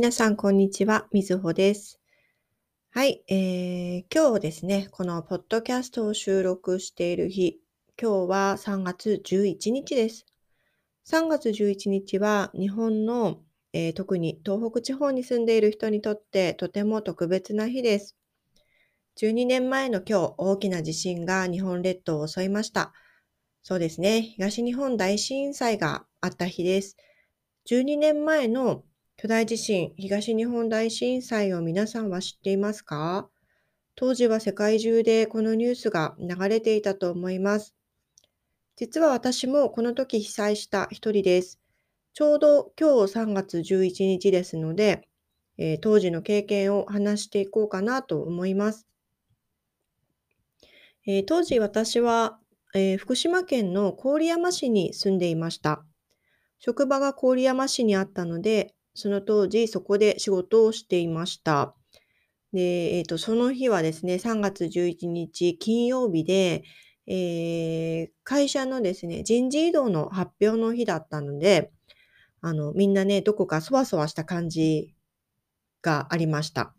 皆さん、こんにちは。みずほです。はい、えー、今日ですね、このポッドキャストを収録している日、今日は3月11日です。3月11日は日本の、えー、特に東北地方に住んでいる人にとってとても特別な日です。12年前の今日、大きな地震が日本列島を襲いました。そうですね、東日本大震災があった日です。12年前の巨大地震、東日本大震災を皆さんは知っていますか？当時は世界中でこのニュースが流れていたと思います。実は私もこの時被災した一人です。ちょうど今日3月11日ですので、えー、当時の経験を話していこうかなと思います。えー、当時私は、えー、福島県の郡山市に住んでいました。職場が郡山市にあったので、その当時そこで仕事をしていました。で、えっ、と、その日はですね、3月11日金曜日で、えー、会社のですね、人事異動の発表の日だったので、あの、みんなね、どこかそわそわした感じがありました。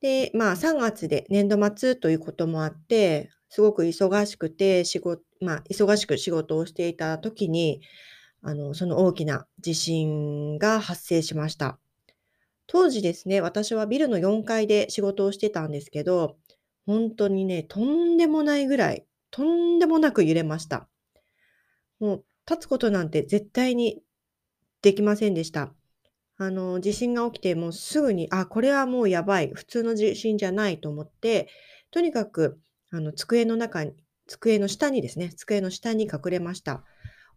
で、まあ3月で年度末ということもあって、すごく忙しくて仕事、まあ忙しく仕事をしていた時に、あの、その大きな地震が発生しました。当時ですね、私はビルの4階で仕事をしてたんですけど、本当にね、とんでもないぐらい、とんでもなく揺れました。もう立つことなんて絶対にできませんでした。あの、地震が起きてもうすぐに、あ、これはもうやばい、普通の地震じゃないと思って、とにかく、あの、机の中に、机の下にですね、机の下に隠れました。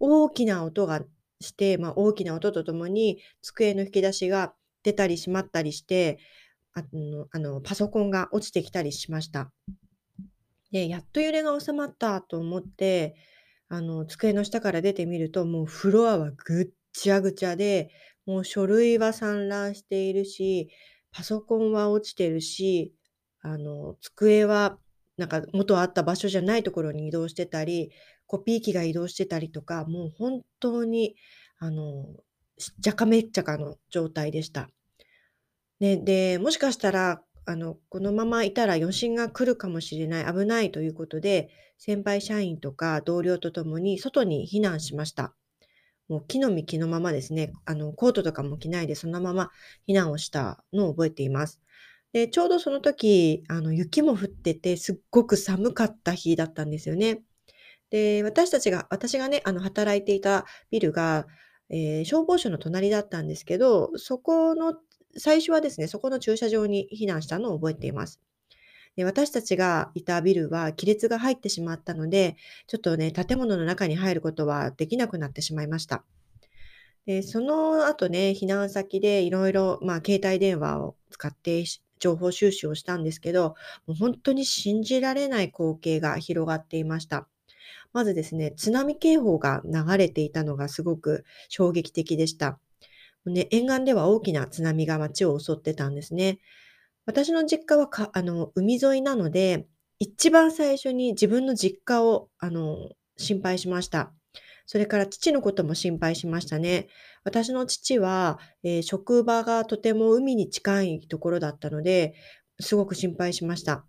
大きな音がして、まあ、大きな音とともに机の引き出しが出たり閉まったりして、あの、あのパソコンが落ちてきたりしました。で、やっと揺れが収まったと思って、あの、机の下から出てみると、もうフロアはぐっちゃぐちゃで、もう書類は散乱しているし、パソコンは落ちてるし、あの、机はなんか元あった場所じゃないところに移動してたり、コピー機が移動してたりとか、もう本当に、あの、しっちゃかめっちゃかの状態でした。ね、で、もしかしたら、あの、このままいたら余震が来るかもしれない、危ないということで、先輩社員とか同僚とともに外に避難しました。もう木の実木のままですね、あの、コートとかも着ないでそのまま避難をしたのを覚えています。で、ちょうどその時、あの、雪も降ってて、すっごく寒かった日だったんですよね。で、私たちが私がね、あの、働いていたビルが、えー、消防署の隣だったんですけど、そこの最初はですね、そこの駐車場に避難したのを覚えています。で、私たちがいたビルは亀裂が入ってしまったので、ちょっとね、建物の中に入ることはできなくなってしまいました。で、その後ね、避難先でいろいろ、まあ、携帯電話を使って情報収集をしたんですけど、もう本当に信じられない光景が広がっていました。まずですね、津波警報が流れていたのがすごく衝撃的でした。ね、沿岸では大きな津波が街を襲ってたんですね。私の実家はかあの海沿いなので、一番最初に自分の実家をあの心配しました。それから父のことも心配しましたね。私の父は、えー、職場がとても海に近いところだったので、すごく心配しました。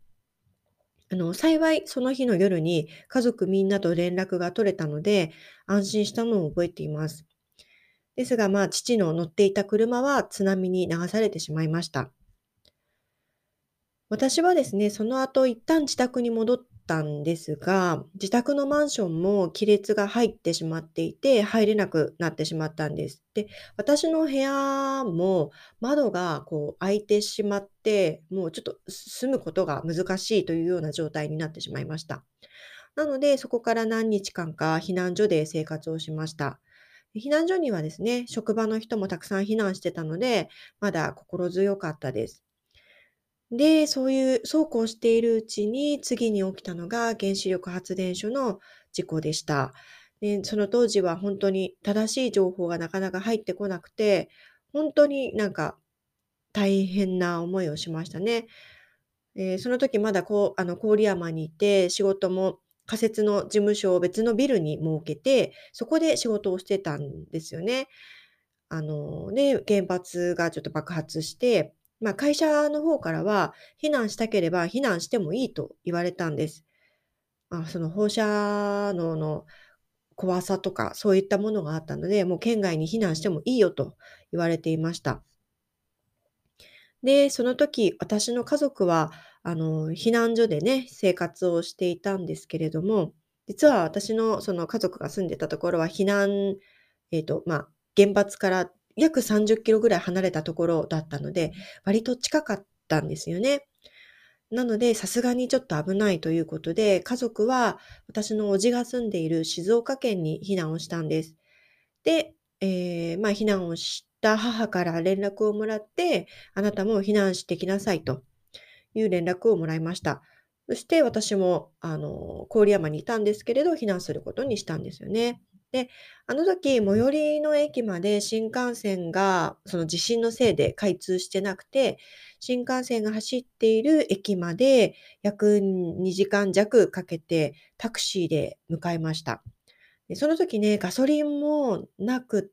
あの、幸いその日の夜に家族みんなと連絡が取れたので、安心したのを覚えています。ですが、まあ、父の乗っていた車は津波に流されてしまいました。私はですね、その後一旦自宅に戻ったんですが、自宅のマンションも亀裂が入ってしまっていて、入れなくなってしまったんです。で、私の部屋も窓がこう開いてしまって、もうちょっと住むことが難しいというような状態になってしまいました。なので、そこから何日間か避難所で生活をしました。避難所にはですね、職場の人もたくさん避難してたので、まだ心強かったです。で、そういう、そうこうしているうちに、次に起きたのが原子力発電所の事故でした。で、その当時は本当に正しい情報がなかなか入ってこなくて、本当になんか大変な思いをしましたね。えー、その時まだこう、あの、郡山にいて、仕事も仮設の事務所を別のビルに設けて、そこで仕事をしてたんですよね。あの、ね、原発がちょっと爆発して、まあ、会社の方からは、避難したければ避難してもいいと言われたんです。あ、その放射能の怖さとか、そういったものがあったので、もう県外に避難してもいいよと言われていました。で、その時、私の家族は、あの、避難所でね、生活をしていたんですけれども、実は私のその家族が住んでたところは避難、えっ、と、まあ、原発から約30キロぐらい離れたところだったので、割と近かったんですよね。なので、さすがにちょっと危ないということで、家族は私の叔父が住んでいる静岡県に避難をしたんです。で、えー、まあ、避難をした母から連絡をもらって、あなたも避難してきなさいという連絡をもらいました。そして私も、あの、郡山にいたんですけれど、避難することにしたんですよね。で、あの時、最寄りの駅まで新幹線が、その地震のせいで開通してなくて、新幹線が走っている駅まで約2時間弱かけてタクシーで向かいました。でその時ね、ガソリンもなくっ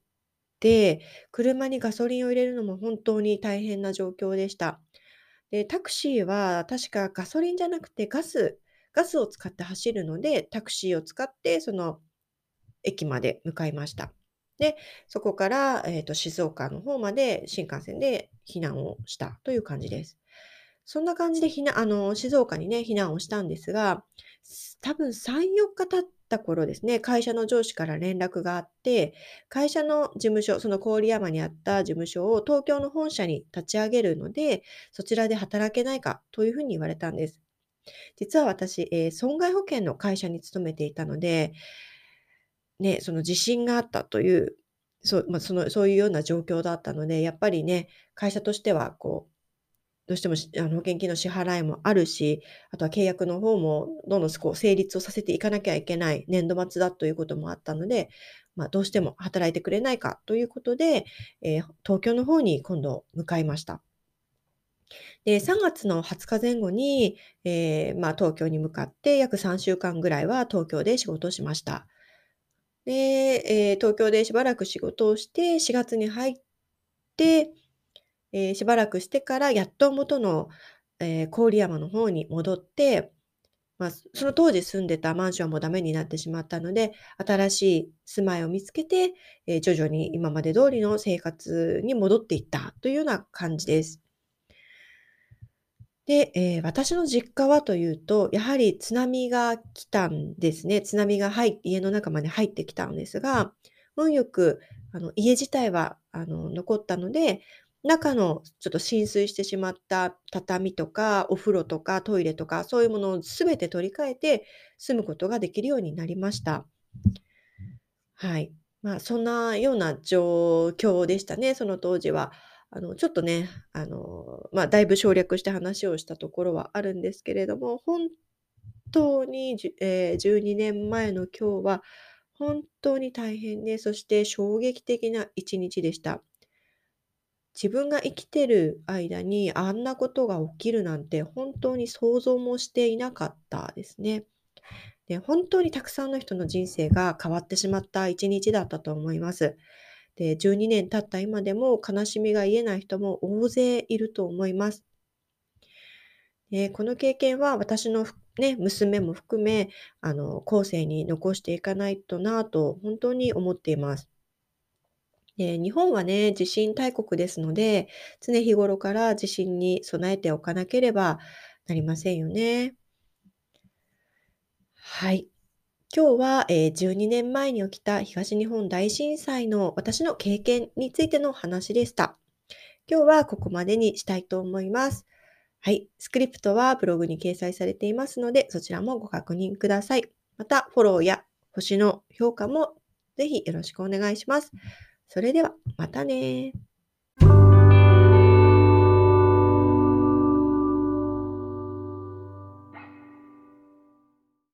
て、車にガソリンを入れるのも本当に大変な状況でした。で、タクシーは確かガソリンじゃなくてガス、ガスを使って走るので、タクシーを使ってその駅まで向かいました。で、そこから、えーと、静岡の方まで新幹線で避難をしたという感じです。そんな感じで避難、あの、静岡にね、避難をしたんですが、多分3、4日経った頃ですね、会社の上司から連絡があって、会社の事務所、その郡山にあった事務所を東京の本社に立ち上げるので、そちらで働けないかというふうに言われたんです。実は私、えー、損害保険の会社に勤めていたので、ね、その自信があったという、そうまあ、そのそういうような状況だったので、やっぱりね、会社としてはこうどうしてもあの保険金の支払いもあるし、あとは契約の方もどんどんこう成立をさせていかなきゃいけない年度末だということもあったので、まあ、どうしても働いてくれないかということで、えー、東京の方に今度向かいました。で、3月の20日前後に、えー、まあ、東京に向かって約3週間ぐらいは東京で仕事をしました。で、えー、東京でしばらく仕事をして、4月に入って、えー、しばらくしてからやっと元の、えー、郡山の方に戻って、まあ、その当時住んでたマンションもダメになってしまったので、新しい住まいを見つけて、え、徐々に今まで通りの生活に戻っていったというような感じです。で、えー、私の実家はというと、やはり津波が来たんですね。津波が入家の中まで入ってきたんですが、運よくあの家自体はあの残ったので、中のちょっと浸水してしまった畳とかお風呂とかトイレとかそういうものをすべて取り替えて住むことができるようになりました。はい。まあそんなような状況でしたね、その当時は。あの、ちょっとね、あの、まあだいぶ省略して話をしたところはあるんですけれども、本当にじえー12年前の今日は本当に大変で、そして衝撃的な一日でした。自分が生きてる間にあんなことが起きるなんて本当に想像もしていなかったですね。で本当にたくさんの人の人生が変わってしまった一日だったと思います。で12年経った今でも悲しみが癒えない人も大勢いると思います。でこの経験は私の、ね、娘も含めあの後世に残していかないとなと本当に思っています。で、日本はね、地震大国ですので、常日頃から地震に備えておかなければなりませんよね。はい。今日は、えー12年前に起きた東日本大震災の私の経験についての話でした。今日はここまでにしたいと思います。はい。スクリプトはブログに掲載されていますので、そちらもご確認ください。また、フォローや星の評価もぜひよろしくお願いします。それでは、またね